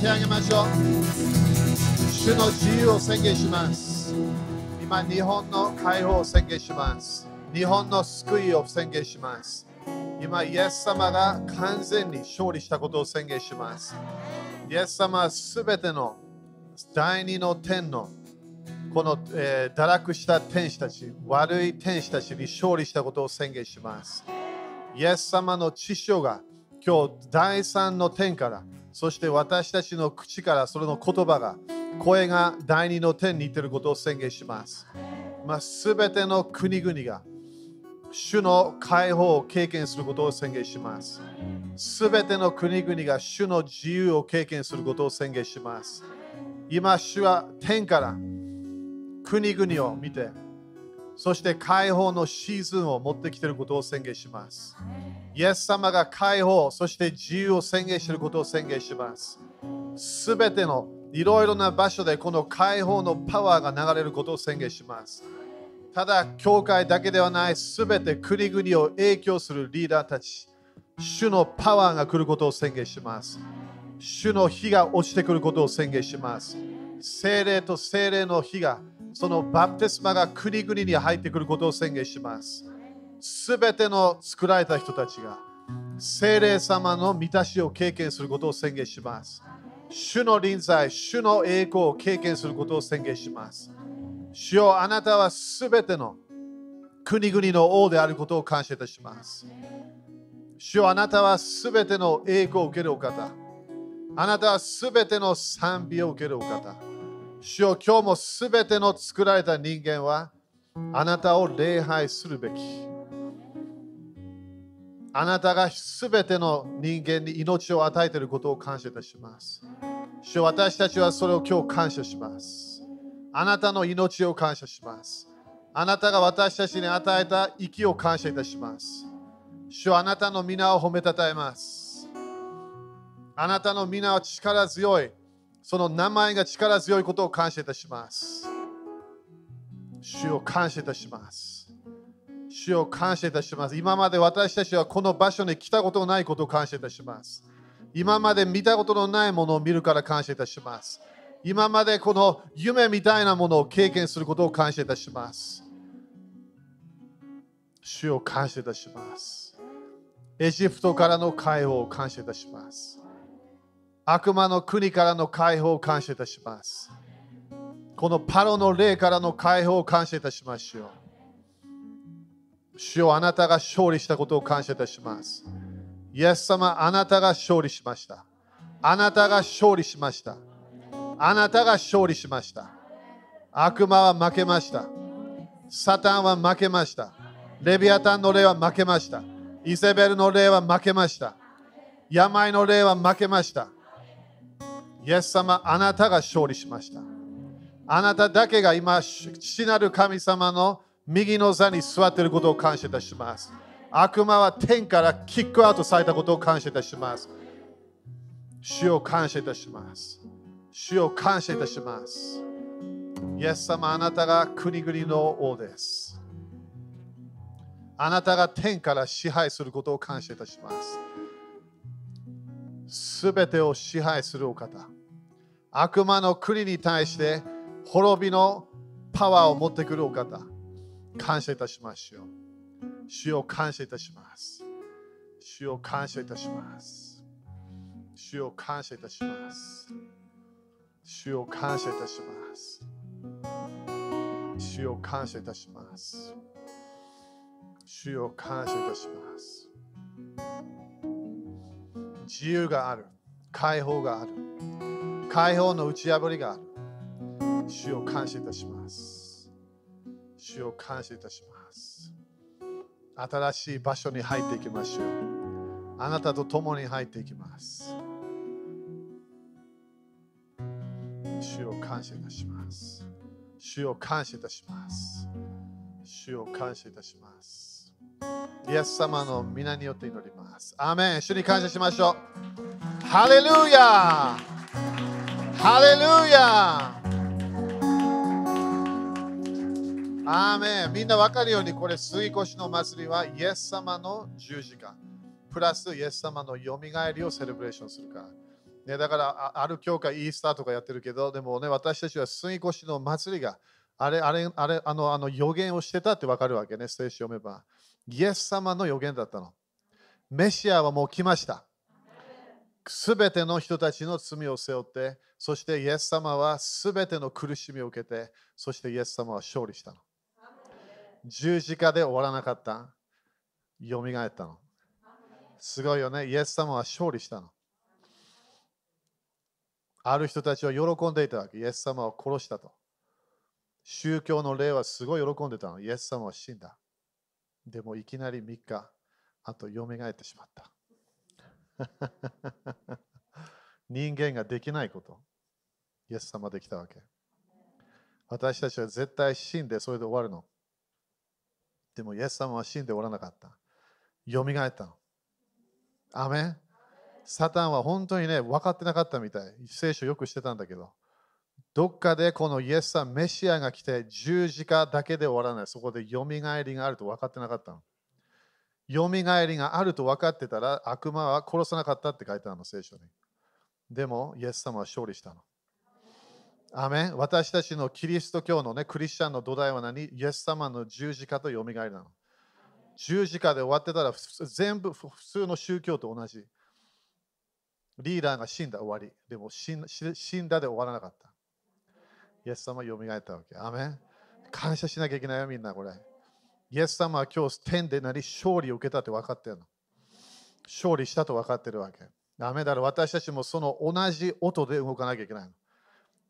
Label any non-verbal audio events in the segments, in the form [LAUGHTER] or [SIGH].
手を挙げましょう。主の自由を宣言します。今、日本の解放を宣言します。日本の救いを宣言します。今、イエス様が完全に勝利したことを宣言します。イエス様はすべての第二の天のこの、えー堕落した天使たち、悪い天使たちに勝利したことを宣言します。イエス様の知性が今日第三の天から、そして私たちの口からそれの言葉が、声が第二の天に行っていることを宣言します。まあ、すべての国々が主の解放を経験することを宣言します。すべての国々が主の自由を経験することを宣言します。今、主は天から国々を見て、そして解放のシーズンを持ってきていることを宣言します。イエス様が解放、そして自由を宣言していることを宣言します。すべてのいろいろな場所でこの解放のパワーが流れることを宣言します。ただ、教会だけではない、すべて国々を影響するリーダーたち、主のパワーが来ることを宣言します。主の火が落ちてくることを宣言します。精霊と精霊の火が、そのバプテスマが国々に入ってくることを宣言します。すべての作られた人たちが、精霊様の満たしを経験することを宣言します。主の臨在、主の栄光を経験することを宣言します。主よあなたはすべての国々の王であることを感謝いたします。主よあなたはすべての栄光を受けるお方。あなたはすべての賛美を受けるお方。主よ今日もすべての作られた人間はあなたを礼拝するべき。あなたがすべての人間に命を与えていることを感謝いたします。主よ私たちはそれを今日感謝します。あなたの命を感謝します。あなたが私たちに与えた息を感謝いたします。主よあなたの皆を褒めたたえます。あなたの皆は力強い。その名前が力強いことを感謝いたします。主を感謝いたします。主を感謝いたします。今まで私たちはこの場所に来たことのないことを感謝いたします。今まで見たことのないものを見るから感謝いたします。今までこの夢みたいなものを経験することを感謝いたします。主を感謝いたします。エジプトからの解放を感謝いたします。悪魔の国からの解放を感謝いたします。このパロの霊からの解放を感謝いたしましょう。主よあなたが勝利したことを感謝いたします。イエス様、あなたが勝利しました。あなたが勝利しました。あなたが勝利しました。悪魔は負けました。サタンは負けました。レビアタンの霊は負けました。イゼベルの霊は負けました。病の霊は負けました。イエス様、あなたが勝利しました。あなただけが今、父なる神様の右の座に座っていることを感謝いたします。悪魔は天からキックアウトされたことを感謝いたします。主を感謝いたします。主を感謝いたします。イエス様、あなたが国々の王です。あなたが天から支配することを感謝いたします。すべてを支配するお方。悪魔の国に対して滅びのパワーを持ってくるお方。感謝いたしましょう。主を感謝いたします。主を感謝いたします。主を感謝いたします。主を感謝いたします。主を感謝いたします。主を感謝いたします。自由がある。解放がある。解放の打ち破りがある。主を感謝いたします。主を感謝いたします。新しい場所に入っていきましょう。あなたと共に入っていきます。主を感謝いたします。主を感謝いたします。主を感謝いたします。イエス様の皆によって祈ります。アーメン主に感謝しましょう。ハレルヤハレルヤアーメンみんな分かるようにこれ杉越しの祭りはイエス様の十字架プラスイエス様のよみがえりをセレブレーションするかね、だからある教会イースターとかやってるけど、でもね、私たちは杉越しの祭りがあれ、あれ、あれ、あの、あの予言をしてたってわかるわけね、聖書読めば。イエス様の予言だったの。メシアはもう来ました。すべての人たちの罪を背負って、そしてイエス様はすべての苦しみを受けて、そしてイエス様は勝利したの。十字架で終わらなかった。よみがえったの。すごいよね。イエス様は勝利したの。ある人たちは喜んでいたわけ。イエス様を殺したと。宗教の霊はすごい喜んでたの。イエス様は死んだ。でもいきなり3日、あと蘇ってしまった。[LAUGHS] 人間ができないこと。イエス様できたわけ。私たちは絶対死んでそれで終わるの。でもイエス様は死んでおらなかった。蘇ったの。アメンサタンは本当にね、分かってなかったみたい。聖書よくしてたんだけど。どっかでこのイエス様、メシアが来て十字架だけで終わらない。そこで蘇りがあると分かってなかったの。蘇りがあると分かってたら悪魔は殺さなかったって書いてあるの、聖書に。でも、イエス様は勝利したの。アメン私たちのキリスト教のね、クリスチャンの土台は何？イエス様の十字架と蘇りなの。十字架で終わってたら全部普通の宗教と同じ。リーダーが死んだ終わり。でも死んだで終わらなかった。イエス様は蘇ったわけ。アメン感謝しなきゃいけないよ、みんなこれ。イエス様は今日天で何？勝利を受けたって分かってるの。勝利したと分かってるわけ。ダメだろ、私たちもその同じ音で動かなきゃいけないの。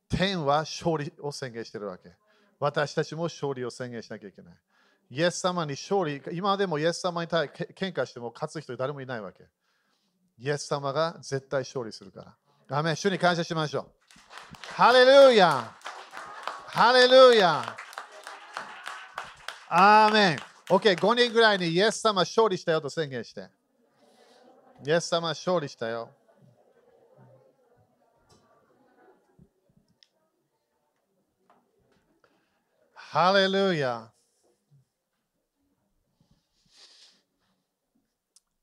天は勝利を宣言しているわけ。私たちも勝利を宣言しなきゃいけない。イエス様に勝利、今でもイエス様に対喧嘩しても勝つ人誰もいないわけ。イエス様が絶対勝利するから。アメン主に感謝しましょう。ハレルヤハレルヤアーメン !OK、5人ぐらいにイエス様勝利したよと宣言して。イエス様勝利したよ。ハレルヤ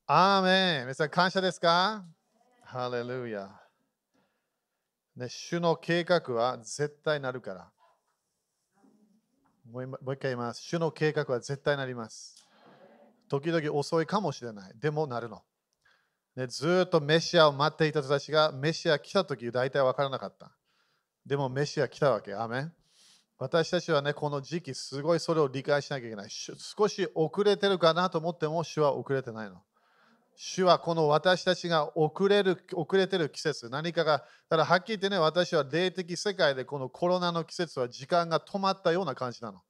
アーメン皆さん感謝ですか？ハレルヤね、主の計画は絶対なるから。もうもう一回言います。主の計画は絶対なります。時々遅いかもしれない。でもなるの。ね、ずっとメシアを待っていた人たちがメシア来た時大体分からなかった。でもメシア来たわけ。アメン私たちはね、この時期すごいそれを理解しなきゃいけない。少し遅れてるかなと思っても主は遅れてないの。主はこの私たちが遅れる遅れてる季節、何かが、だからはっきり言ってね、私は霊的世界でこのコロナの季節は時間が止まったような感じなの。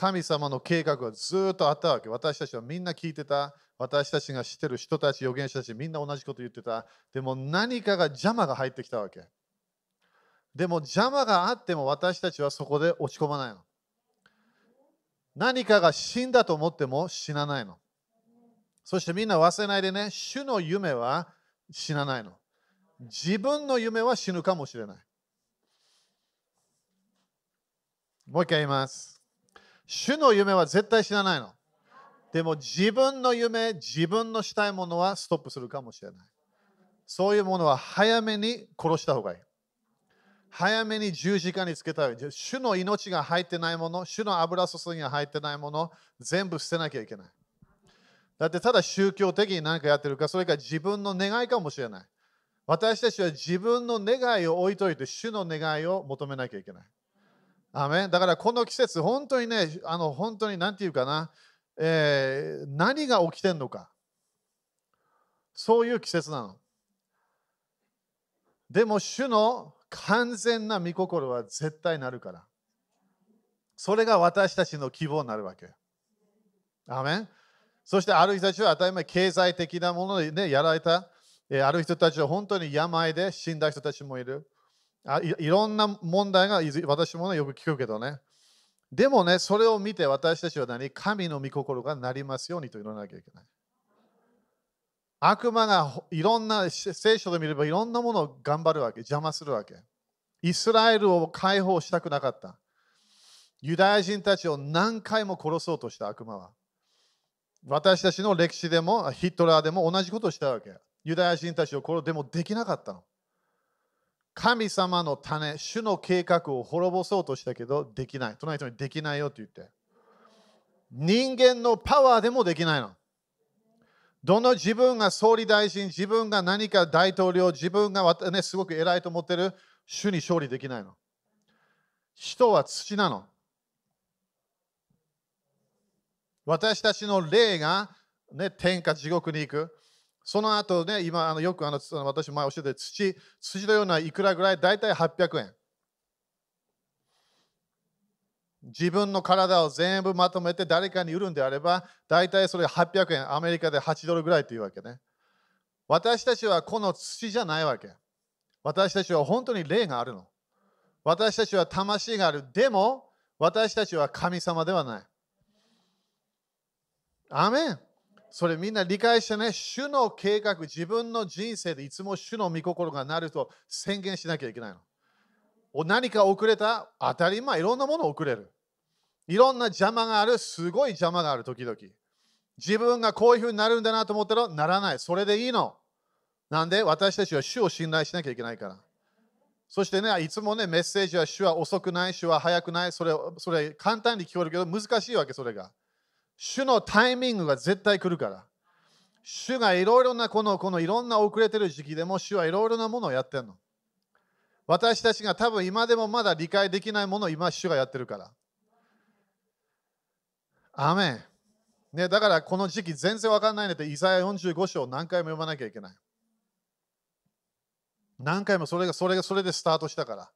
神様の計画はずっとあったわけ。私たちはみんな聞いてた。私たちが知ってる人たち、預言者たち、みんな同じこと言ってた。でも何かが邪魔が入ってきたわけ。でも邪魔があっても私たちはそこで落ち込まないの。何かが死んだと思っても死なないの。そしてみんな忘れないでね、主の夢は死なないの。自分の夢は死ぬかもしれない。もう一回言います。主の夢は絶対死なないの。でも自分の夢、自分のしたいものはストップするかもしれない。そういうものは早めに殺した方がいい。早めに十字架につけた方がい。主の命が入ってないもの、主の油注ぎが入ってないもの、全部捨てなきゃいけない。だってただ宗教的に何かやってるか、それか自分の願いかもしれない。私たちは自分の願いを置いといて、主の願いを求めなきゃいけない。アメだからこの季節、本当にね、あの本当に何て言うかな、えー、何が起きてんのか。そういう季節なの。でも、主の完全な御心は絶対なるから。それが私たちの希望になるわけ。アメンそしてある人たちは当たり前経済的なもので、ね、やられた。ある人たちは本当に病で死んだ人たちもいる。あいろんな問題が私も、ね、よく聞くけどね。でもね、それを見て私たちは何？神の御心がなりますようにと祈らなきゃいけない。悪魔がいろんな聖書で見ればいろんなものを頑張るわけ、邪魔するわけ。イスラエルを解放したくなかった。ユダヤ人たちを何回も殺そうとした悪魔は。私たちの歴史でもヒットラーでも同じことをしたわけ。ユダヤ人たちをこれでもできなかったの。神様の種、主の計画を滅ぼそうとしたけど、できない。隣人にできないよって言って。人間のパワーでもできないの。どの自分が総理大臣、自分が何か大統領、自分が、ね、すごく偉いと思ってる主に勝利できないの。人は土なの。私たちの霊が、ね、天下地獄に行く。その後ね、今、あのよくあの私前教えて土、土のようないくらぐらい、大体800円。自分の体を全部まとめて誰かに売るんであれば、大体それ800円、アメリカで8ドルぐらいというわけね。私たちはこの土じゃないわけ。私たちは本当に霊があるの。私たちは魂がある。でも、私たちは神様ではない。アメンそれみんな理解してね、主の計画、自分の人生でいつも主の御心がなると宣言しなきゃいけないの。何か遅れた？当たり前、いろんなもの遅れる。いろんな邪魔がある、すごい邪魔がある、時々。自分がこういうふうになるんだなと思ったらならない。それでいいの。なんで？私たちは主を信頼しなきゃいけないから。そしてね、いつもね、メッセージは主は遅くない、主は早くない、それそれ簡単に聞こえるけど難しいわけ、それが。主のタイミングが絶対来るから。主がいろいろなこのこのいろんな遅れてる時期でも主はいろいろなものをやってるの。私たちが多分今でもまだ理解できないものを今主がやってるから。アメン。ね、だからこの時期全然わかんないので、イザヤ45章何回も読まなきゃいけない。何回もそれがそれがそれでスタートしたから。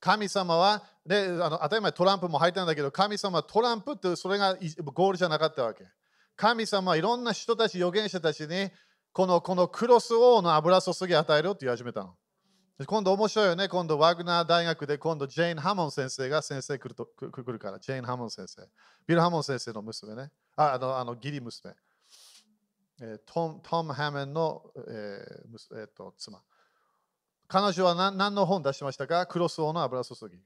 神様は、であの当たり前トランプも入ったんだけど、神様はトランプってそれがゴールじゃなかったわけ。神様はいろんな人たち、預言者たちに、このこのクロス王の油注ぎ与えるって言い始めたの。今度面白いよね。今度ワグナー大学で今度ジェーン・ハモン先生が先生来ると来るから。ジェーン・ハモン先生。ビル・ハモン先生の娘ね。ああのあの義理娘。え、トム・トムハメンの、えーえー、と妻。彼女は何何の本出しましたか？クロス王の油注ぎ。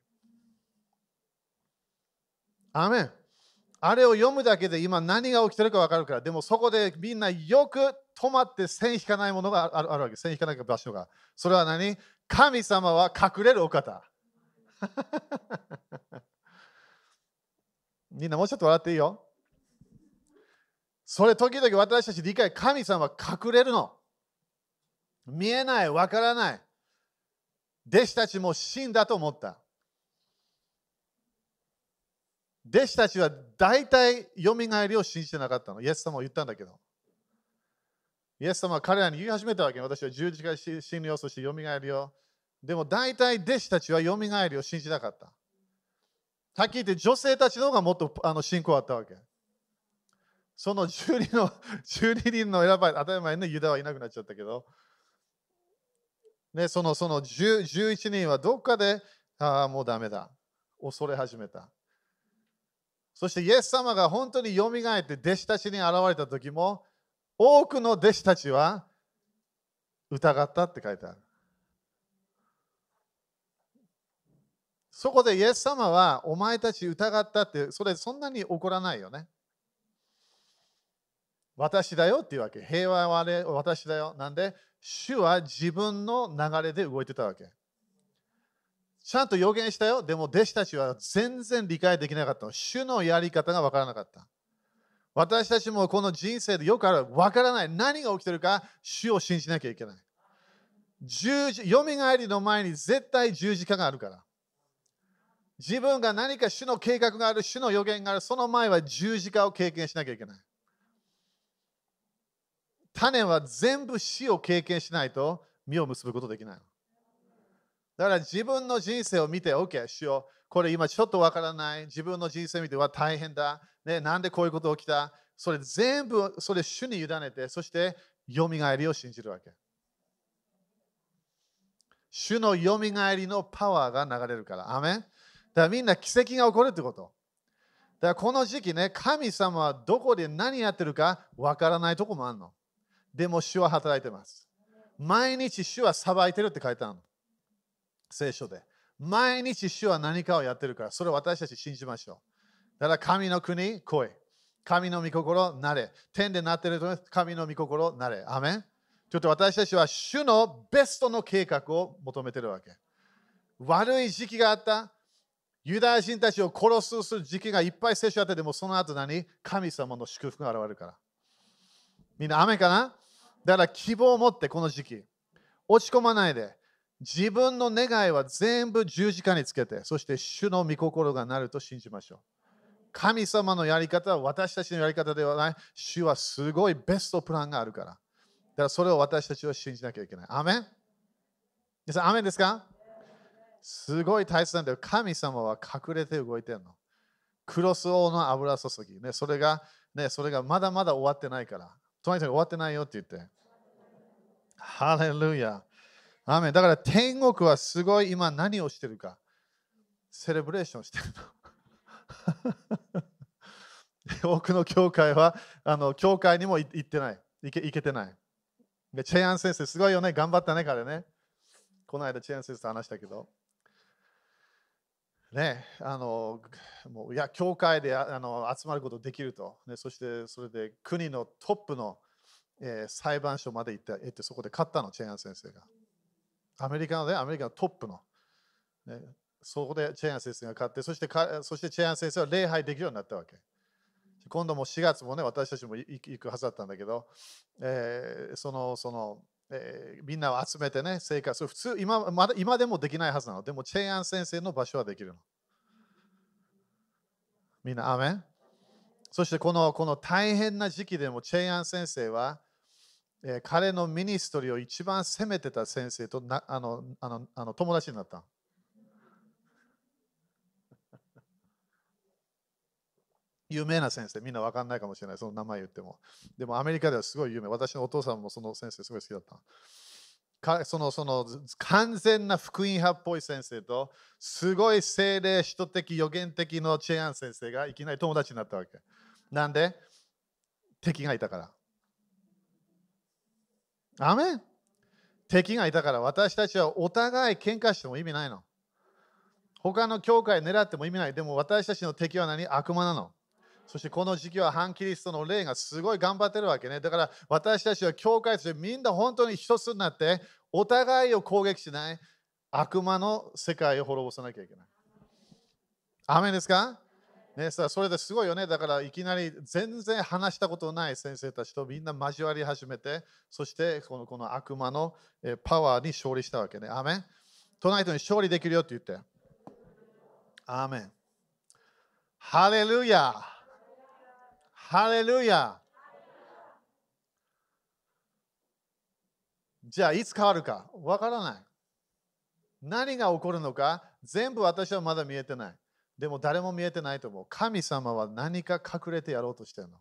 アメン。あれを読むだけで今何が起きてるか分かるから。でもそこでみんなよく止まって線引かないものがあるわけ。線引かない場所が。それは何？神様は隠れるお方。[LAUGHS] みんなもうちょっと笑っていいよ。それ時々私たち理解、神様は隠れるの。見えない、わからない。弟子たちも死んだと思った。弟子たちは大体よみがえりを信じてなかったの。イエス様も言ったんだけど。イエス様は彼らに言い始めたわけ。私は十字架死ぬよ、そしてよみがえりよ。でも大体弟子たちはよみがえりを信じなかった。はっきり言って女性たちの方がもっとあの信仰あったわけ。その12の [LAUGHS] ,12 人の選ばれ、当たり前ね、ユダはいなくなっちゃったけど、ね、そのその11人はどっかで、ああ、もうダメだ。恐れ始めた。そしてイエス様が本当によみがえって弟子たちに現れた時も多くの弟子たちは疑ったって書いてある。そこでイエス様はお前たち疑ったってそれそんなに怒らないよね。私だよっていうわけ。平和はあれ私だよ。なんで主は自分の流れで動いてたわけ。ちゃんと予言したよ。でも弟子たちは全然理解できなかった。主のやり方が分からなかった。私たちもこの人生でよくある。分からない。何が起きてるか、主を信じなきゃいけない。十字、よみがえりの前に絶対十字架があるから。自分が何か主の計画がある、主の予言がある、その前は十字架を経験しなきゃいけない。種は全部死を経験しないと実を結ぶことできない。だから自分の人生を見て、OK、主よこれ今ちょっとわからない。自分の人生を見ては大変だ。ね、なんでこういうこと起きた？それ全部、それ主に委ねて、そしてよみがえりを信じるわけ。主のよみがえりのパワーが流れるから。アメン？だからみんな奇跡が起こるってこと。だからこの時期ね、神様はどこで何やってるかわからないとこもあるの。でも主は働いてます。毎日主は裁いてるって書いてあるの。聖書で。毎日主は何かをやってるから、それを私たち信じましょう。だから神の国、来い。神の御心なれ。天でなっていると神の御心なれ。アメンちょっと私たちは主のベストの計画を求めてるわけ。悪い時期があった。ユダヤ人たちを殺すする時期がいっぱい接種あってでもその後何？神様の祝福が現れるから。みんな雨かな？だから希望を持ってこの時期。落ち込まないで。自分の願いは全部十字架につけて、そして主の御心がなると信じましょう。神様のやり方は私たちのやり方ではない。主はすごいベストプランがあるから。だからそれを私たちは信じなきゃいけない。アメン皆さん、アメンですか？すごい大切なんだよ。神様は隠れて動いてるの。クロス王の油注ぎ。ね、それが、ね、それがまだまだ終わってないから。とにかく終わってないよって言って。ハレルヤ。アメだから天国はすごい今何をしてるか。セレブレーションしてるの。[LAUGHS] 多くの教会は、あの教会にも行ってない。行け行けてない。でチェアン先生、すごいよね。頑張ったね、彼ね。この間、チェアン先生と話したけど。ね、あのもういや教会であの集まることできると、ね、そしてそれで国のトップの、えー、裁判所まで行って行ってそこで勝ったの、チェアン先生が。アメリカのね、アメリカのトップの。ね、そこでチェアン先生が勝って、そしてかそしてチェアン先生は礼拝できるようになったわけ。今度も4月もね、私たちも行くはずだったんだけど、えー、その、その、えー、みんなを集めてね、生活、普通今まだ、今でもできないはずなの。でも、チェアン先生の場所はできるの。みんな、アメン？そしてこのこの大変な時期でも、チェアン先生は、え、彼のミニストリーを一番責めてた先生となあのあのあの友達になった。[LAUGHS] 有名な先生、みんな分かんないかもしれない、その名前言っても。でもアメリカではすごい有名。私のお父さんもその先生すごい好きだった。かそのその完全な福音派っぽい先生と、すごい精霊、使徒的、予言的のチェアン先生がいきなり友達になったわけ。なんで？敵がいたから。アメン敵がいたから私たちはお互い喧嘩しても意味ないの。他の教会狙っても意味ない。でも私たちの敵は何？悪魔なの。そしてこの時期は反キリストの霊がすごい頑張ってるわけね。だから私たちは教会としてみんな本当に一つになってお互いを攻撃しない悪魔の世界を滅ぼさなきゃいけない。アメンですか？ね、さそれですごいよね。だからいきなり全然話したことない先生たちとみんな交わり始めて、そしてこのこの悪魔のパワーに勝利したわけね。アメン隣人に勝利できるよって言って。アメンハレルヤハレルヤじゃあいつ変わるかわからない。何が起こるのか全部私はまだ見えてない。でも誰も見えてないと思う。神様は何か隠れてやろうとしてるの。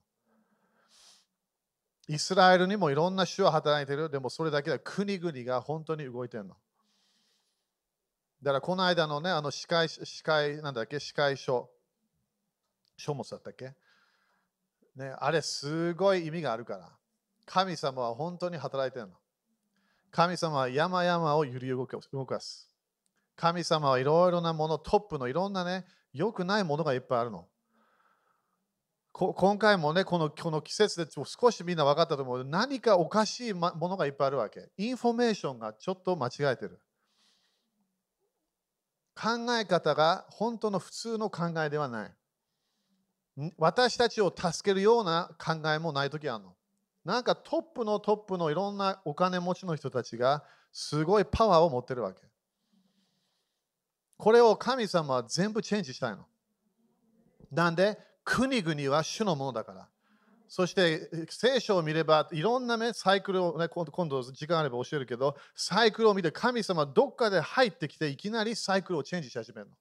イスラエルにもいろんな種は働いてる。でもそれだけで国々が本当に動いてるの。だからこの間のね、あの司会、司会、なんだっけ、司会書、書物だったっけ？ね、あれすごい意味があるから。神様は本当に働いてるの。神様は山々を揺り動かす。神様はいろいろなもの、トップのいろんなね、良くないものがいっぱいあるの。今回もね、このこの季節で少しみんな分かったと思う。何かおかしいものがいっぱいあるわけ。インフォメーションがちょっと間違えてる。考え方が本当の普通の考えではない。私たちを助けるような考えもないときあるの。なんかトップのトップのいろんなお金持ちの人たちがすごいパワーを持ってるわけ。これを神様は全部チェンジしたいの。なんで、国々は主のものだから。そして聖書を見ればいろんな、ね、サイクルを、ね、今度時間あれば教えるけどサイクルを見て神様どっかで入ってきていきなりサイクルをチェンジし始めるの。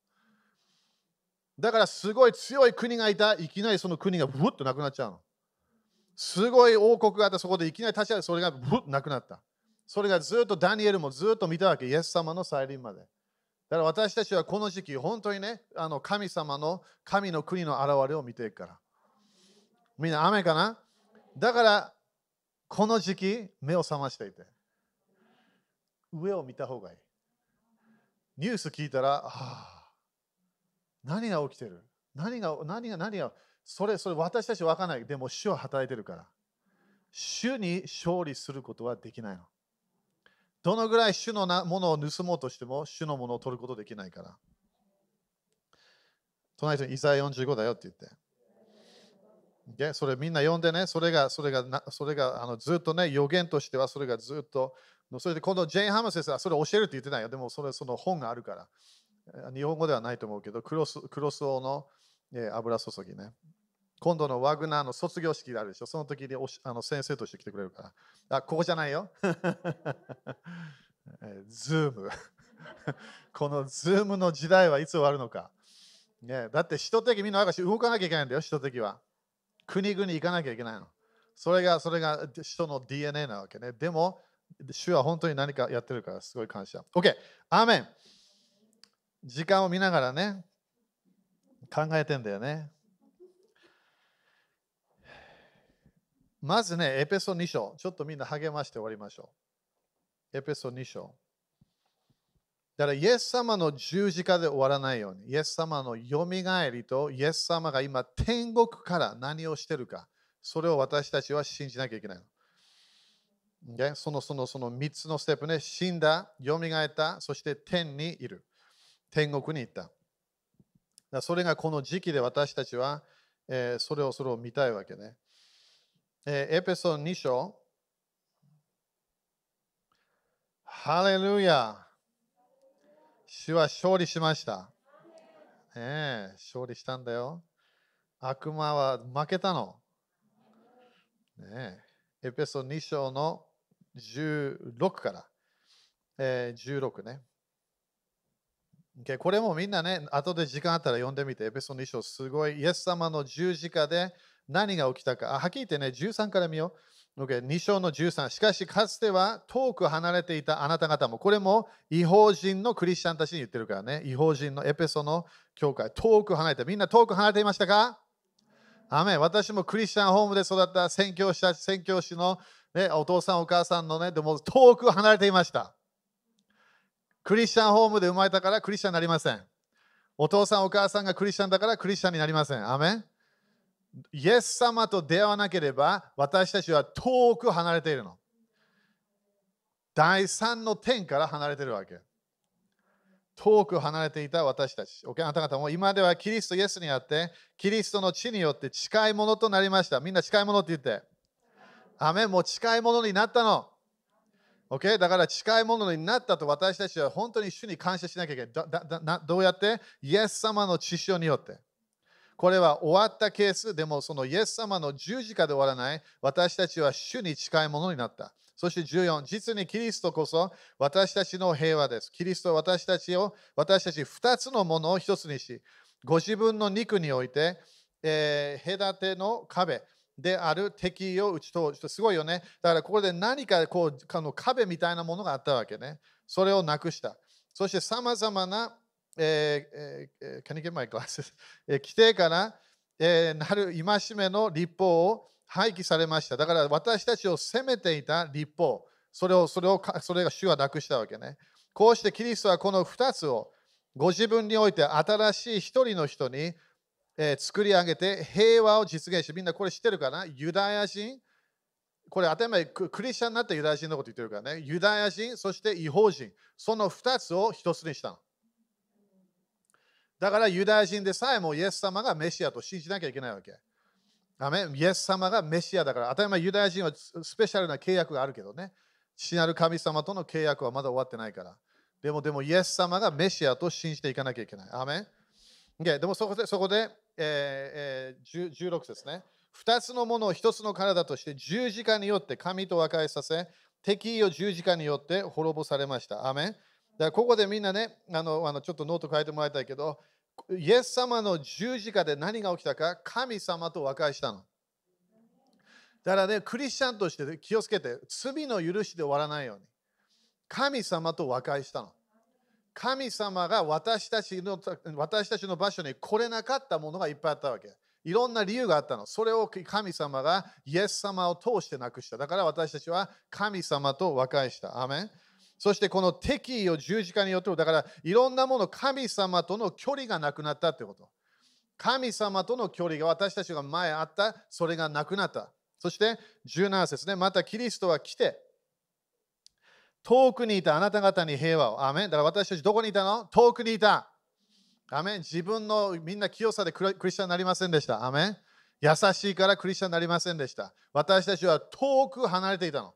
だからすごい強い国がいたいきなりその国がブッとなくなっちゃうの。すごい王国があったそこでいきなり立ち上がるそれがブッとなくなった。それがずっとダニエルもずっと見たわけイエス様の再臨まで。だから私たちはこの時期、本当にね、あの神様の神の国の現れを見ていくから。みんな雨かな？だから、この時期、目を覚ましていて。上を見た方がいい。ニュース聞いたら、ああ、何が起きてる？何が、何が、何が、それ、それ私たちわからない。でも主は働いてるから。主に勝利することはできないの。どのぐらい主のものを盗もうとしても、主のものを取ることできないから。隣人にイザヤ45だよって言って。Okay? それみんな読んでね、それが、それが、それがあのずっとね、予言としてはそれがずっと、それで今度ジェイン・ハム先生はそれ教えるって言ってないよ。でもそれその本があるから。日本語ではないと思うけど、クロスクロスオの、え油注ぎね。今度のワグナーの卒業式があるでしょ。その時におしあの先生として来てくれるから。あ、ここじゃないよ。ズーム。[LAUGHS] このズームの時代はいつ終わるのか。ね、だって人的みんな動かなきゃいけないんだよ、人的は。国々行かなきゃいけないの。それが、それが人の DNA なわけね。でも、主は本当に何かやってるから、すごい感謝。OK、アーメン。時間を見ながらね、考えてんだよね。まずね、エペソ2章。ちょっとみんな励まして終わりましょう。エペソ2章。だから、イエス様の十字架で終わらないように、イエス様のよみがえりと、イエス様が今、天国から何をしてるか、それを私たちは信じなきゃいけないの。でそのそのその3つのステップね、死んだ、よみがえった、そして天にいる。天国に行った。だそれがこの時期で私たちは、えー、それをそれを見たいわけね。えー、エペソン2章。ハレルヤ主は勝利しました。ええ、勝利したんだよ。悪魔は負けたの。ねえ、エペソン2章の16から、えー、16ね。これもみんなね、後で時間あったら読んでみて、エペソン2章すごい、イエス様の十字架で何が起きたか。あはっきり言ってね、13から見よう。Okay、2章の13。しかし、かつては遠く離れていたあなた方も、これも違法人のクリスチャンたちに言ってるからね。違法人のエペソの教会、遠く離れて、みんな遠く離れていましたか？アメ私もクリスチャンホームで育った宣教師たち、宣教師の、ね、お父さん、お母さんのね、でも遠く離れていました。クリスチャンホームで生まれたからクリスチャンになりません。お父さん、お母さんがクリスチャンだからクリスチャンになりません。アメイエス様と出会わなければ私たちは遠く離れているの。第三の天から離れているわけ。遠く離れていた私たち。おあなた方も今ではキリストイエスにあって、キリストの地によって近いものとなりました。みんな近いものって言って。アメもう近いものになったの。OK? だから近いものになったと私たちは本当に主に感謝しなきゃいけない。どうやって？イエス様の知識によって。これは終わったケースでもそのイエス様の十字架で終わらない私たちは主に近いものになった。そして14、実にキリストこそ私たちの平和です。キリストは私たちを、私たち2つのものを1つにし、ご自分の肉において、えー、隔ての壁である敵を打ち通して、すごいよね。だからここで何かこうあの壁みたいなものがあったわけね。それをなくした。そしてさまざまなえーえー、can you get my glasses? 規定から、えー、なる戒めの立法を廃棄されました。だから私たちを責めていた立法、それをそれをそれが主はなくしたわけね。こうしてキリストはこの2つをご自分において新しい一人の人に、えー、作り上げて平和を実現して、みんなこれ知ってるかなユダヤ人これ当たり前クリスチャンになったユダヤ人のこと言ってるからね。ユダヤ人、そして違法人。その2つを一つにしたの。だからユダヤ人でさえもイエス様がメシアと信じなきゃいけないわけ。アメイエス様がメシアだから、当たり前ユダヤ人はスペシャルな契約があるけどね。父なる神様との契約はまだ終わってないから。でも、でもイエス様がメシアと信じていかなきゃいけない。アメン、okay、でもそこで、そこで、えーえー、16ですね。2つのものを1つの体として十字架によって神と和解させ、敵意を十字架によって滅ぼされました。アメンだからここでみんなね、あのあのちょっとノート書いてもらいたいけど、イエス様の十字架で何が起きたか、神様と和解したの。だからね、クリスチャンとして気をつけて、罪の許しで終わらないように。神様と和解したの。神様が私たちの私たちの場所に来れなかったものがいっぱいあったわけ。いろんな理由があったの。それを神様がイエス様を通してなくした。だから私たちは神様と和解した。アメンそしてこの敵意を十字架によって、だからいろんなもの、神様との距離がなくなったってこと。神様との距離が私たちが前あった、それがなくなった。そして17節ね、またキリストは来て、遠くにいたあなた方に平和を。アメンだから私たちどこにいたの？遠くにいた。アメ自分のみんな清さでクリスチャンになりませんでした。アメン優しいからクリスチャンになりませんでした。私たちは遠く離れていたの。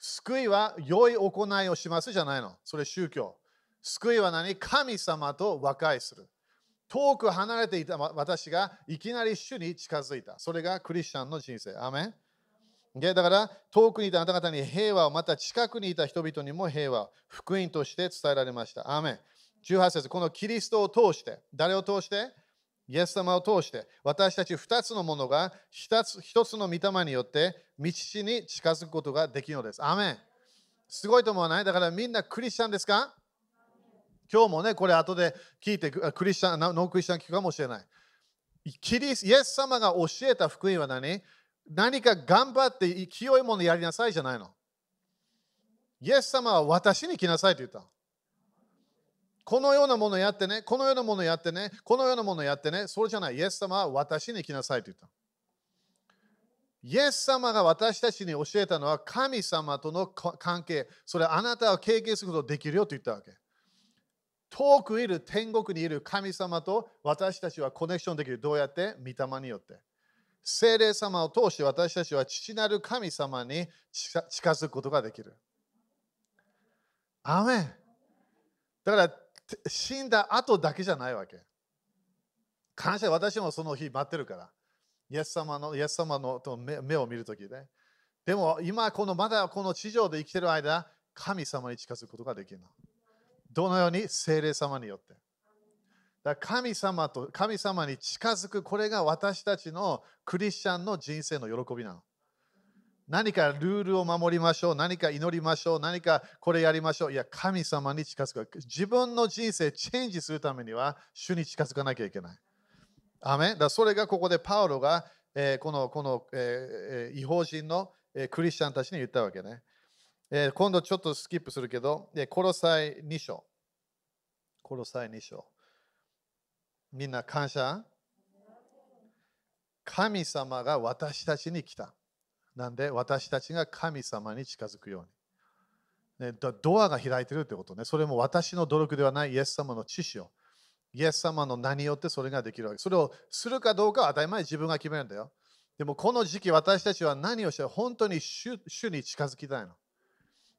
救いは良い行いをしますじゃないの。それ宗教。救いは何？神様と和解する。遠く離れていた私がいきなり主に近づいた。それがクリスチャンの人生。アメンだから遠くにいたあなた方に平和を、また近くにいた人々にも平和を、福音として伝えられました。アメン18節このキリストを通して、誰を通して？イエス様を通して、私たち2つのものが1つ ,1 つの御霊によって道に近づくことができるのです。アメンすごいと思わない？だからみんなクリスチャンですか？今日もね、これ後で聞いてクリスチャン、ノークリスチャン聞くかもしれない。キリスイエス様が教えた福音は何？何か頑張って清いものやりなさいじゃないの。イエス様は私に来なさいと言った。このようなものやってね、このようなものやってね、このようなものやってね、それじゃない。イエス様は私に来なさいと言った。イエス様が私たちに教えたのは神様との関係、それあなたは経験することできるよと言ったわけ。遠くいる天国にいる神様と私たちはコネクションできる。どうやって？御霊によって。聖霊様を通して私たちは父なる神様に近づくことができる。アメンだから死んだ後だけじゃないわけ。感謝、私もその日待ってるから。イエス様のイエス様のと目を見るときで。でも今このまだこの地上で生きてる間、神様に近づくことができるの。どのように？聖霊様によって。だ神様と神様に近づく、これが私たちのクリスチャンの人生の喜びなの。何かルールを守りましょう、何か祈りましょう、何かこれやりましょう。いや、神様に近づく。自分の人生チェンジするためには、主に近づかなきゃいけない。アメだそれがここでパウロが、えー、このこの、えー、違法人の、え、クリスチャンたちに言ったわけね。えー、今度ちょっとスキップするけど、えー、コロサイ2章。コロサイ2章。みんな感謝？神様が私たちに来た。なんで私たちが神様に近づくように。ね、ドアが開いてるってことね。それも私の努力ではないイエス様の知識を。イエス様の名によってそれができるわけ。それをするかどうかは当たり前自分が決めるんだよ。でもこの時期私たちは何をして本当に主主に近づきたいの。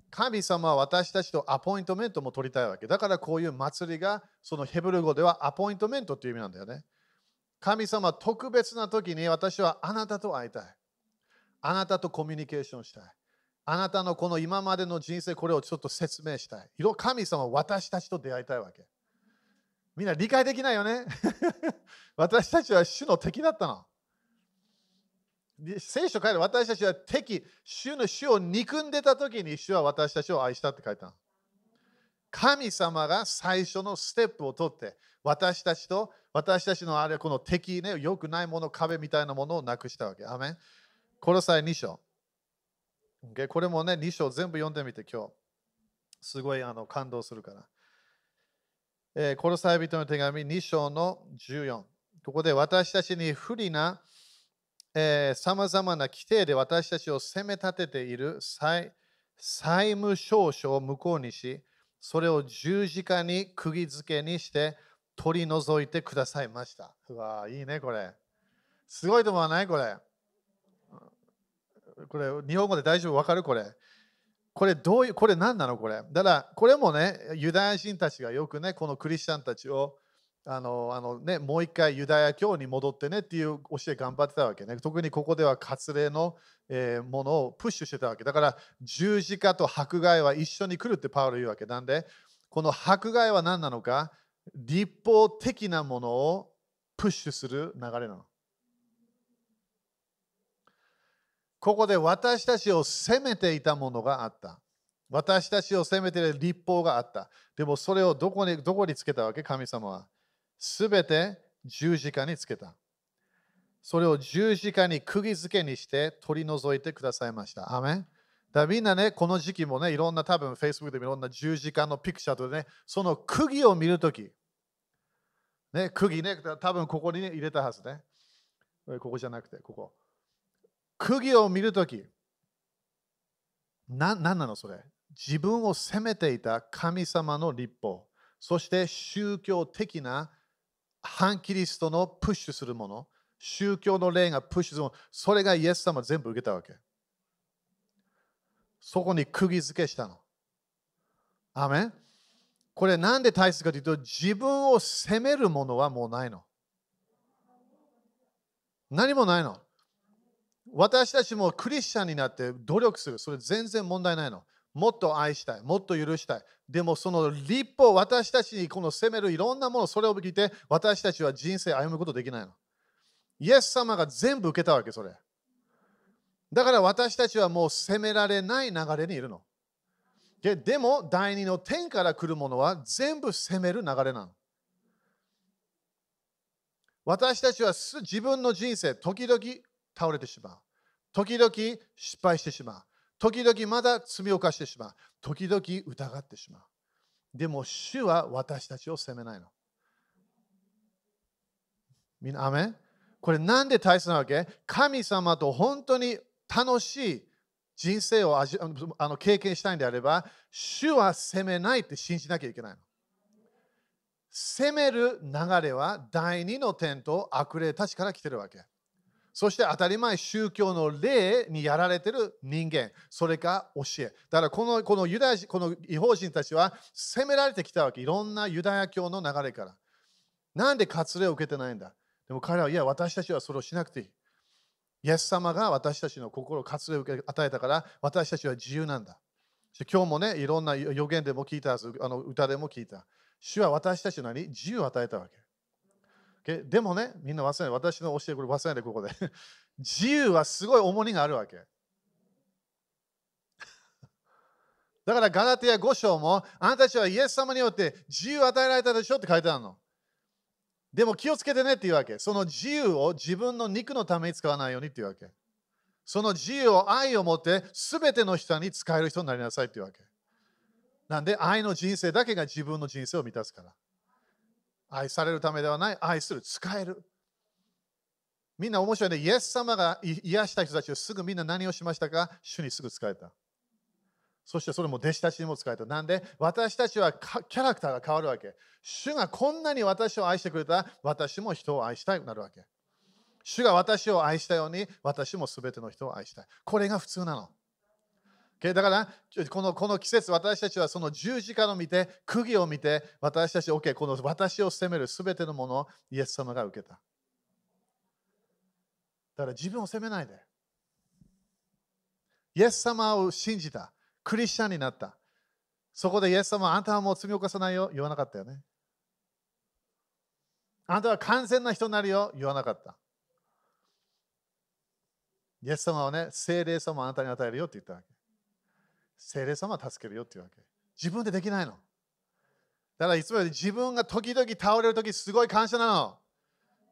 神様は私たちとアポイントメントも取りたいわけ。だからこういう祭りがそのヘブル語ではアポイントメントという意味なんだよね。神様特別な時に私はあなたと会いたい。あなたとコミュニケーションしたい。あなたのこの今までの人生これをちょっと説明したい。神様は私たちと出会いたいわけ。みんな理解できないよね [LAUGHS] 私たちは主の敵だったの。聖書書いて私たちは敵、主の主を憎んでた時に主は私たちを愛したって書いたの。神様が最初のステップを取って私たちと私たちのあれこの敵ね、良くないもの、壁みたいなものをなくしたわけ。アメンこの際2章。これもね、2章全部読んでみて今日。すごいあの感動するから。えー、コロサイ人の手紙2章の14。ここで私たちに不利なさまざまな規定で私たちを責め立てている債債務証書を無効にし、それを十字架に釘付けにして取り除いてくださいました。うわいいね、これ。すごいと思わない？これ。これ、日本語で大丈夫？わかる？これ。これどういう、これ何なの？これ。だから、これもね、ユダヤ人たちがよくね、このクリスチャンたちを、あの、あのね、もう一回ユダヤ教に戻ってねっていう教え頑張ってたわけね。特にここでは割礼の、えー、ものをプッシュしてたわけ。だから、十字架と迫害は一緒に来るってパウロ言うわけ。なんで、この迫害は何なのか、立法的なものをプッシュする流れなの。ここで私たちを責めていたものがあった。私たちを責めている立法があった。でもそれをどこにどこにつけたわけ？神様は。すべて十字架につけた。それを十字架に釘付けにして取り除いてくださいました。アメンだみんなね、この時期もね、いろんな多分 Facebook でもいろんな十字架のピクチャーとね、その釘を見るとき、ね、釘ね、多分ここに、ね、入れたはずね。ここじゃなくて、ここ。釘を見るとき、な、ななのそれ？自分を責めていた神様の立法、そして宗教的な反キリストのプッシュするもの、宗教の霊がプッシュするもの、それがイエス様全部受けたわけ。そこに釘付けしたの。アメン？これなんで大切かというと、自分を責めるものはもうないの。何もないの。私たちもクリスチャンになって努力する。それ全然問題ないの。もっと愛したい。もっと許したい。でもその立法、私たちにこの責めるいろんなもの、それを聞いて私たちは人生歩むことできないの。イエス様が全部受けたわけ、それ。だから私たちはもう責められない流れにいるの。ででも、第二の天から来るものは全部責める流れなの。私たちは自分の人生、時々倒れてしまう。時々失敗してしまう。時々まだ罪を犯してしまう。時々疑ってしまう。でも、主は私たちを責めないの。みんな、アメこれなんで大切なわけ？神様と本当に楽しい人生を味あの経験したいんであれば、主は責めないって信じなきゃいけないの。責める流れは第二の点と悪霊たちから来てるわけ。そして当たり前、宗教の霊にやられている人間、それか教え。だからこのこのユダヤ人、この違法人たちは責められてきたわけ。いろんなユダヤ教の流れから。なんで割礼を受けてないんだ？でも彼は、いや、私たちはそれをしなくていい。イエス様が私たちの心を割礼を与えたから、私たちは自由なんだ。今日もね、いろんな予言でも聞いたはず、あの歌でも聞いた。主は私たちのに自由を与えたわけ。でもね、みんな忘れない。私の教えこれ忘れないでここで。[LAUGHS] 自由はすごい重荷があるわけ。[LAUGHS] だからガラティア5章も、あなたたちはイエス様によって自由を与えられたでしょって書いてあるの。でも気をつけてねっていうわけ。その自由を自分の肉のために使わないようにっていうわけ。その自由を愛を持って全ての人に使える人になりなさいっていうわけ。なんで愛の人生だけが自分の人生を満たすから。愛されるためではない、愛する、使える。みんな面白いね。イエス様が癒した人たちをすぐみんな何をしましたか？主にすぐ使えた。そしてそれも弟子たちにも使えた。なんで？私たちはキャラクターが変わるわけ。主がこんなに私を愛してくれたら私も人を愛したいとなるわけ。主が私を愛したように私も全ての人を愛したい。これが普通なの。だからこのこの季節私たちはその十字架を見て釘を見て私たち OK この私を責める全てのものをイエス様が受けた。だから自分を責めないで。イエス様を信じた。クリスチャンになった。そこでイエス様あんたはもう罪を犯さないよ。言わなかったよね。あんたは完全な人になるよ。言わなかった。イエス様はね精霊様をあなたに与えるよって言ったわけ。精霊様は助けるよっていうわけ。自分でできないの。だからいつもより自分が時々倒れるときすごい感謝なの。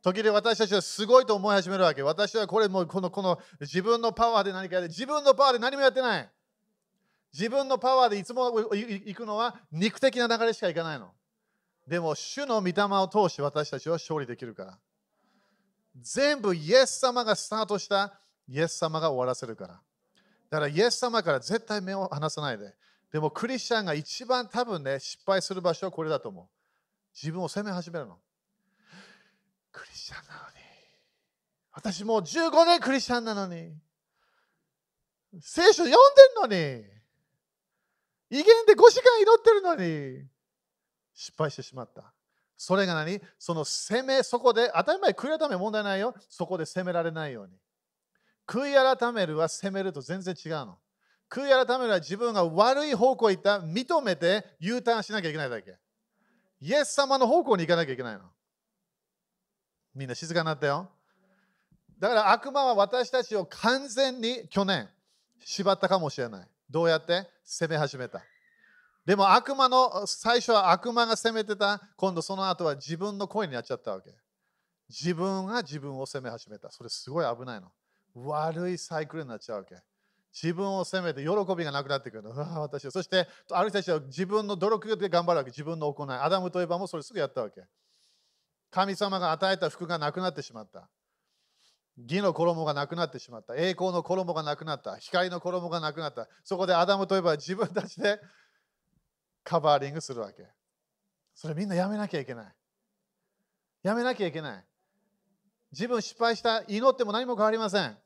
時々私たちはすごいと思い始めるわけ。私はこれもうこのこの自分のパワーで何かやって自分のパワーで何もやってない。自分のパワーでいつも行くのは肉的な流れしか行かないの。でも主の御霊を通して私たちは勝利できるから。全部イエス様がスタートしたイエス様が終わらせるから。だからイエス様から絶対目を離さないで。でもクリスチャンが一番多分ね、失敗する場所はこれだと思う。自分を責め始めるの。クリスチャンなのに。私もう15年クリスチャンなのに。聖書読んでんのに。威厳で5時間祈ってるのに。失敗してしまった。それが何？その責め、そこで、当たり前、悔い改め問題ないよ。そこで責められないように。悔い改めるは責めると全然違うの。悔い改めるは自分が悪い方向に行った認めて U ターンしなきゃいけないだけ。イエス様の方向に行かなきゃいけないの。みんな静かになったよ。だから悪魔は私たちを完全に去年縛ったかもしれない。どうやって？攻め始めた。でも悪魔の最初は悪魔が攻めてた。今度その後は自分の声になっちゃったわけ。自分が自分を責め始めた。それすごい危ないの。悪いサイクルになっちゃうわけ。自分を責めて喜びがなくなってくるの。うわ私はそしてある人たちは自分の努力で頑張るわけ。自分の行い。アダムとエバもうそれすぐやったわけ。神様が与えた服がなくなってしまった。義の衣がなくなってしまった。栄光の衣がなくなった。光の衣がなくなった。そこでアダムといえば自分たちでカバーリングするわけ。それみんなやめなきゃいけない。やめなきゃいけない。自分失敗した祈っても何も変わりません。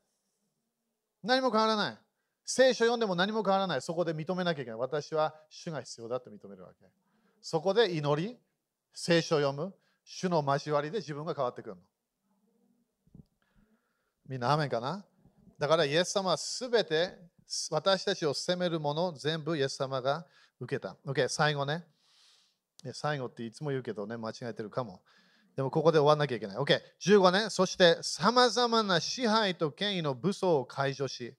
何も変わらない。聖書読んでも何も変わらない。そこで認めなきゃいけない。私は主が必要だと認めるわけ。そこで祈り、聖書を読む、主の交わりで自分が変わってくるの。みんな、アメンかな？だから、イエス様はすべて私たちを責めるもの全部イエス様が受けた。OK、最後ね。最後っていつも言うけどね、間違えてるかも。でもここで終わらなきゃいけない。OK、15ね。そして、さまざまな支配と権威の武装を解除し、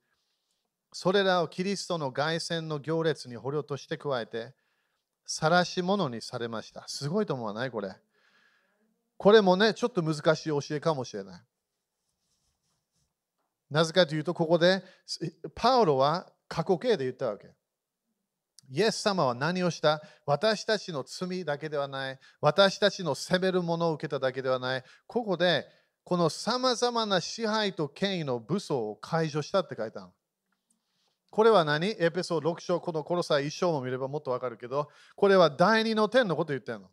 それらをキリストの凱旋の行列に捕虜として加えて、晒し者にされました。すごいと思わない？これ。これもね、ちょっと難しい教えかもしれない。なぜかというと、ここでパウロは過去形で言ったわけ。イエス様は何をした？私たちの罪だけではない。私たちの責めるものを受けただけではない。ここで、このさまざまな支配と権威の武装を解除したって書いたの。これは何？エペソード6章、このコロサイ1章も見ればもっとわかるけど、これは第二の天のこと言ってるの。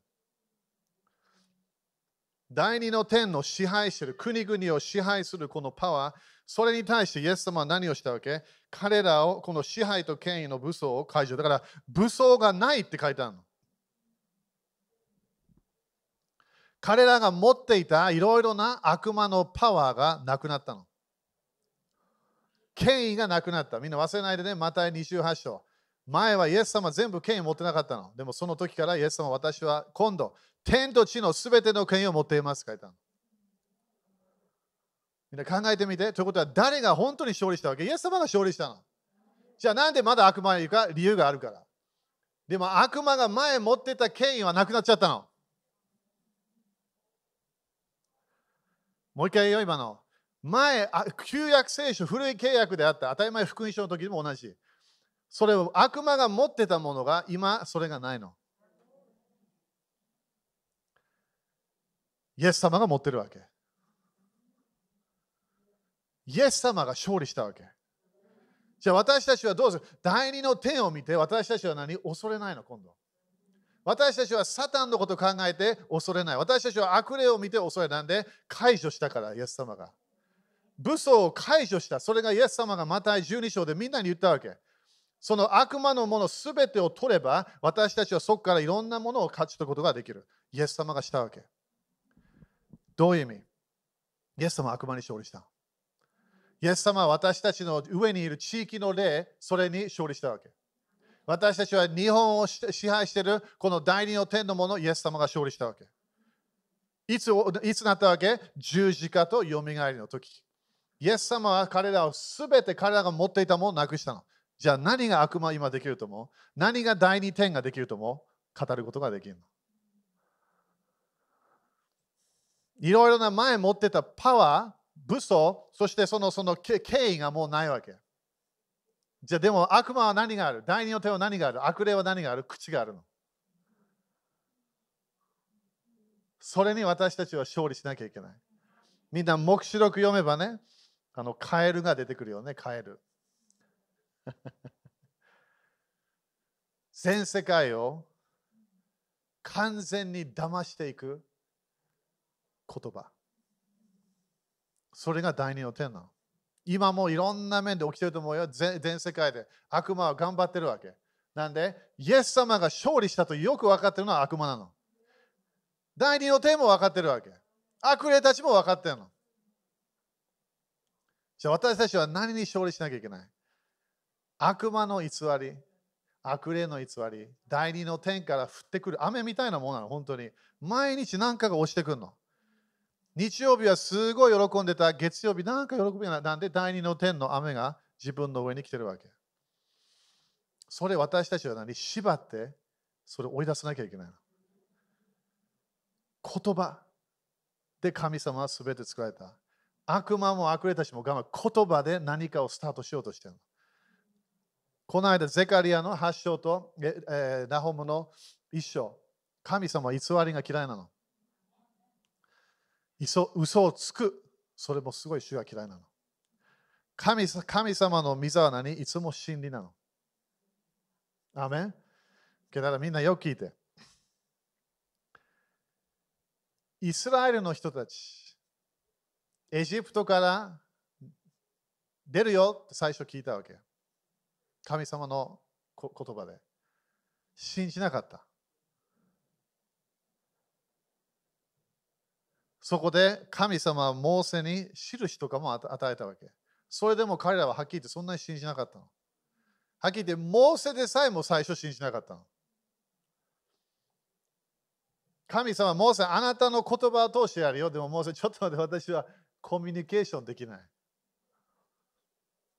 第二の天の支配してる国々を支配するこのパワー、それに対してイエス様は何をしたわけ？彼らをこの支配と権威の武装を解除。だから武装がないって書いてあるの。彼らが持っていたいろいろな悪魔のパワーがなくなったの。権威がなくなった。みんな忘れないでね、また28章。前はイエス様全部権威持ってなかったの。でもその時からイエス様私は今度、天と地のすべての権威を持っています書いたの。みんな考えてみて。ということは誰が本当に勝利したわけ？イエス様が勝利したの。じゃあなんでまだ悪魔にいるか？理由があるから。でも悪魔が前持ってた権威はなくなっちゃったの。もう一回言うよ、今の。前、旧約聖書、古い契約であった、当たり前福音書の時でも同じ。それを悪魔が持ってたものが今、それがないの。イエス様が持ってるわけ。イエス様が勝利したわけ。じゃあ私たちはどうする？第二の天を見て私たちは何？恐れないの今度。私たちはサタンのことを考えて恐れない。私たちは悪霊を見て恐れないんで解除したからイエス様が。武装を解除した。それがイエス様がまた12章でみんなに言ったわけ。その悪魔のものすべてを取れば、私たちはそこからいろんなものを勝ち取ることができる。イエス様がしたわけ。どういう意味？イエス様は悪魔に勝利した。イエス様は私たちの上にいる地域の霊、それに勝利したわけ。私たちは日本を支配しているこの第二の天のもの、イエス様が勝利したわけ。いついつなったわけ？十字架とよみがえりの時。イエス様は彼らをすべて彼らが持っていたものをなくしたの。じゃあ何が悪魔今できると思う？何が第二点ができると思う？語ることができるの。いろいろな前持ってたパワー、武装、そしてそのその敬意がもうないわけ。じゃあでも悪魔は何がある？第二の手は何がある？悪霊は何がある？口があるの。それに私たちは勝利しなきゃいけない。みんな黙示録読めばね、あのカエルが出てくるよね、カエル。[LAUGHS] 全世界を完全に騙していく言葉。それが第二の点なの。今もいろんな面で起きてると思うよ。全世界で悪魔は頑張ってるわけ。なんで、イエス様が勝利したとよく分かってるのは悪魔なの。第二の点も分かってるわけ。悪霊たちも分かってるの。じゃあ私たちは何に勝利しなきゃいけない？悪魔の偽り、悪霊の偽り、第二の天から降ってくる雨みたいなものなの、本当に。毎日何かが落ちてくるの。日曜日はすごい喜んでた、月曜日なんか喜びがなんで第二の天の雨が自分の上に来てるわけ。それ私たちは何縛って、それを追い出さなきゃいけないの。言葉で神様は全て作られた。悪魔も悪霊たちも我慢言葉で何かをスタートしようとしてるの。この間、ゼカリアの発祥と、えー、ナホムの一章。神様は偽りが嫌いなの。嘘をつく。それもすごい主が嫌いなの。神神様の御座は何いつも真理なの。アメンだからみんなよく聞いて。イスラエルの人たち、エジプトから出るよって最初聞いたわけ。神様の言葉で。信じなかった。そこで神様はモーセに印とかも与えたわけ。それでも彼らははっきり言ってそんなに信じなかったの。はっきり言って、モーセでさえも最初信じなかったの。神様、モーセ、あなたの言葉を通してやるよ。でも、モーセ、ちょっと待って、私はコミュニケーションできない。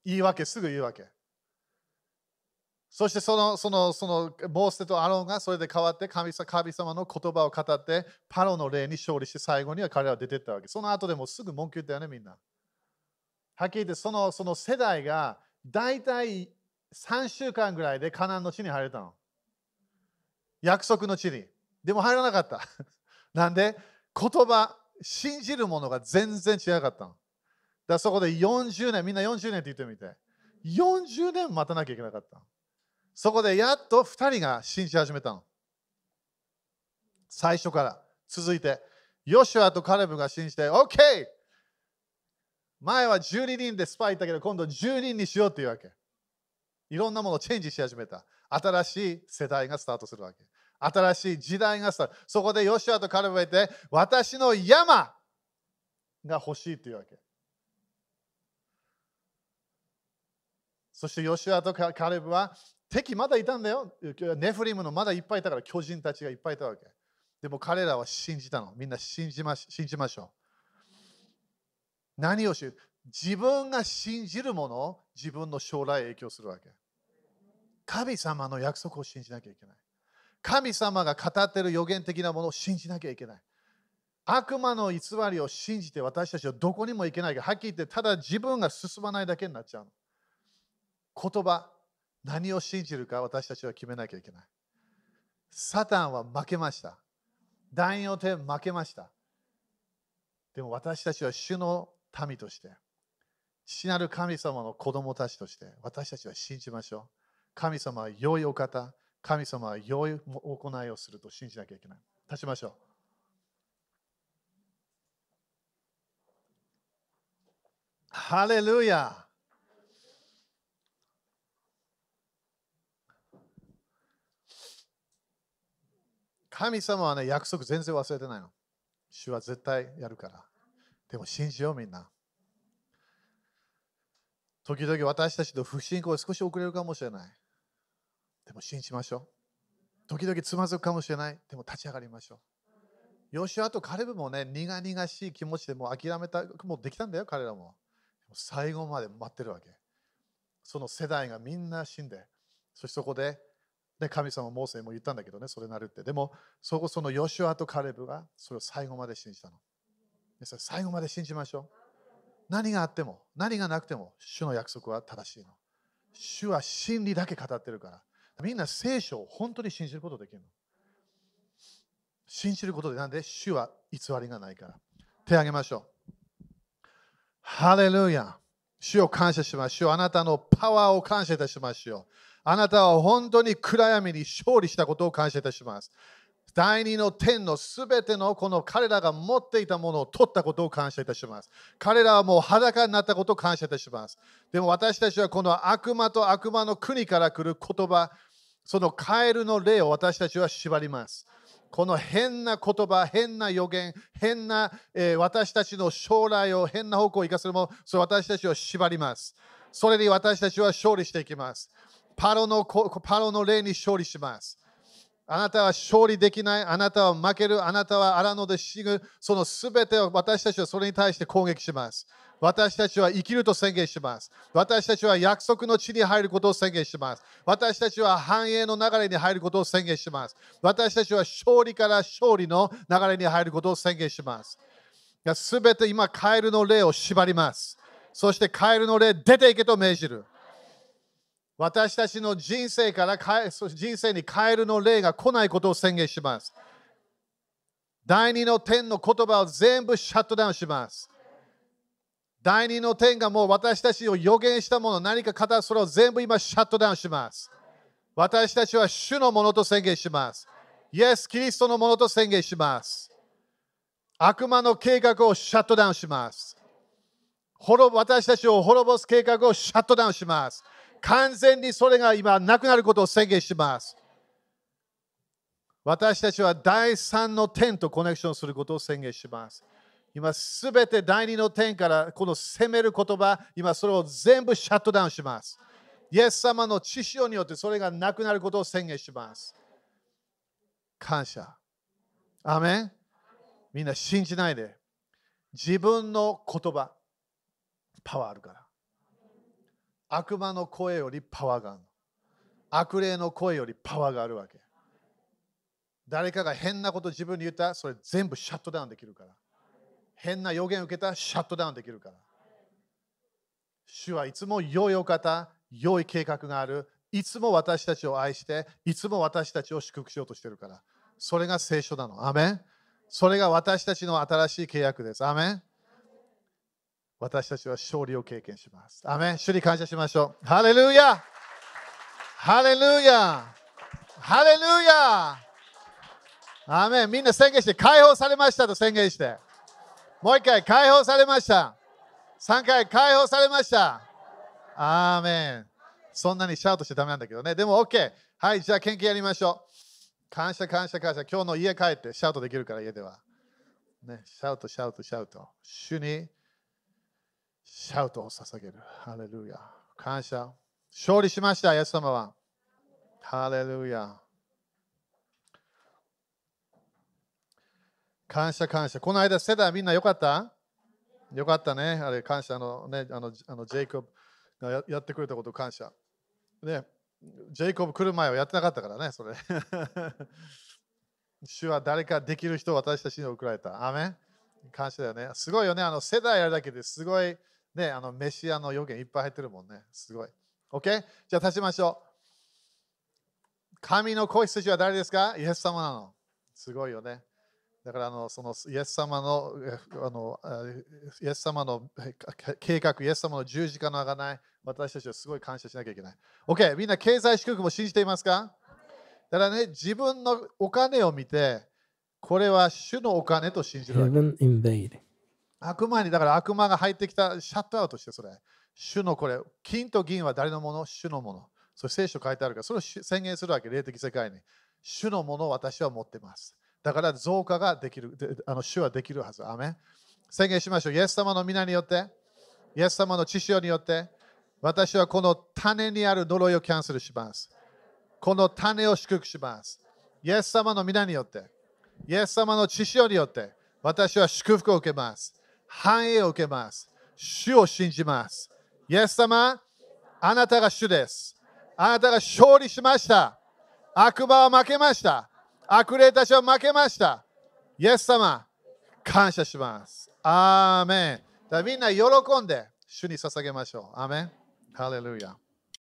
言い訳、すぐ言うわけ。そしてその、その、その、モーセとアロンがそれで変わって神様神様の言葉を語って、パロの霊に勝利して最後には彼らは出てったわけ。その後でもすぐ文句言ったよね、みんな。はっきり言って、そのその世代が大体3週間ぐらいでカナンの地に入れたの。約束の地に。でも入らなかった。[LAUGHS] なんで言葉、信じるものが全然違かったの。だそこで40年、みんな40年って言ってみて。40年待たなきゃいけなかった。そこでやっと2人が信じ始めたの。最初から続いて、ヨシュアとカレブが信じて、OK! 前は12人でスパイったけど、今度10人にしようっていうわけ。いろんなものをチェンジし始めた。新しい世代がスタートするわけ。新しい時代がスタート。そこでヨシュアとカレブがいて、私の山が欲しいというわけ。そしてヨシュアとカレブは敵まだいたんだよ。ネフリムのまだいっぱいいたから巨人たちがいっぱいいたわけ。でも彼らは信じたの。みんな信じま信じましょう。何をし自分が信じるものを自分の将来影響するわけ。神様の約束を信じなきゃいけない。神様が語っている予言的なものを信じなきゃいけない。悪魔の偽りを信じて私たちはどこにも行けないが、はっきり言って、ただ自分が進まないだけになっちゃう。言葉、何を信じるか私たちは決めなきゃいけない。サタンは負けました。第二の点負けました。でも私たちは主の民として、父なる神様の子供たちとして私たちは信じましょう。神様は良いお方、神様は良い行いをすると信じなきゃいけない。立ちましょう。ハレルヤ神様はね、約束全然忘れてないの。主は絶対やるから。でも信じようみんな。時々私たちの不信仰が少し遅れるかもしれない。でも信じましょう。時々つまずくかもしれない。でも立ち上がりましょう。よしあと彼もね、苦々しい気持ちでもう諦めた、もうできたんだよ、彼らも。最後まで待ってるわけ。その世代がみんな死んで、そしてそこで、ね、神様モーセも言ったんだけどね、それなるって。でも、そこそのヨシュアとカレブがそれを最後まで信じたの。最後まで信じましょう。何があっても、何がなくても、主の約束は正しいの。主は真理だけ語ってるから。みんな聖書を本当に信じることできるの。信じることで、なんで主は偽りがないから。手を挙げましょう。ハレルヤ。主を感謝しましょう。あなたのパワーを感謝いたしましょう。あなたは本当に暗闇に勝利したことを感謝いたします。第二の天のすべてのこの彼らが持っていたものを取ったことを感謝いたします。彼らはもう裸になったことを感謝いたします。でも私たちはこの悪魔と悪魔の国から来る言葉、そのカエルの霊を私たちは縛ります。この変な言葉、変な予言、変な、えー、私たちの将来を変な方向を生かすもの、それ私たちを縛ります。それに私たちは勝利していきます。パロのパロの霊に勝利します。あなたは勝利できない、あなたは負ける、あなたは荒野で死ぬ、そのすべてを私たちはそれに対して攻撃します。私たちは生きると宣言します。私たちは約束の地に入ることを宣言します。私たちは繁栄の流れに入ることを宣言します。私たちは勝利から勝利の流れに入ることを宣言します。すべて今、カエルの霊を縛ります。そしてカエルの霊出ていけと命じる。私たちの人生から人生にカエルの霊が来ないことを宣言します。第二の点の言葉を全部シャットダウンします。第二の点がもう私たちを予言したもの、何か語るそれを全部今シャットダウンします。私たちは主のものと宣言します。イエス・キリストのものと宣言します。悪魔の計画をシャットダウンします。私たちを滅ぼす計画をシャットダウンします。完全にそれが今なくなることを宣言します。私たちは第三の点とコネクションすることを宣言します。今すべて第二の点からこの責める言葉、今それを全部シャットダウンします。イエス様の知識によってそれがなくなることを宣言します。感謝。アメンみんな信じないで。自分の言葉、パワーあるから。悪魔の声よりパワーがある。悪霊の声よりパワーがあるわけ。誰かが変なこと自分に言ったらそれ全部シャットダウンできるから。変な予言を受けたらシャットダウンできるから。主はいつも良いお方、良い計画がある。いつも私たちを愛して、いつも私たちを祝福しようとしてるから。それが聖書なの。アメンそれが私たちの新しい契約です。アメン私たちは勝利を経験します。アメン主に感謝しましょう。ハレルヤハレルヤハレルヤアメンみんな宣言して解放されましたと宣言して。もう一回解放されました。3回解放されました。アーメン。そんなにシャウトしてダメなんだけどね。でも OK。はい、じゃあ献金やりましょう。感謝感謝感謝。今日の家帰ってシャウトできるから家では。ね、シャウトシャウトシャウト。主にシャウトを捧げる。ハレルヤ。感謝。勝利しました、イエス様は。ハレルヤ。感謝感謝。この間、世代みんなよかった？よかったね。あれ、感謝のね、あの、あのジェイコブがややってくれたこと感謝。ね、ジェイコブ来る前はやってなかったからね、それ。[LAUGHS] 主は誰かできる人を私たちに送られた。アーメン感謝だよね。すごいよね。あの世代やるだけですごい、ね、あのメシアの予言いっぱい入ってるもんね。すごい。OK? じゃあ立ちましょう。神の子羊は誰ですか？イエス様なの。すごいよね。だからあのそのイエス様のあのイエス様の計画、イエス様の十字架のあがない、私たちはすごい感謝しなきゃいけない。OK、みんな経済祝福も信じていますか？だからね、自分のお金を見て、これは主のお金と信じる。悪魔に、だから悪魔が入ってきたシャットアウトしてそれ。主のこれ、金と銀は誰のもの？主のもの。それ聖書書いてあるから、それを宣言するわけ、霊的世界に。主のものを私は持ってます。だから増加ができる、であの主はできるはず。アメン宣言しましょう。イエス様の御名によって、イエス様の血潮によって、私はこの種にある呪いをキャンセルします。この種を祝福します。イエス様の皆によって、イエス様の知識によって、私は祝福を受けます。繁栄を受けます。主を信じます。イエス様、あなたが主です。あなたが勝利しました。悪魔は負けました。悪霊たちは負けました。イエス様、感謝します。アーメン。だみんな喜んで主に捧げましょう。アーメン。ハレルヤ。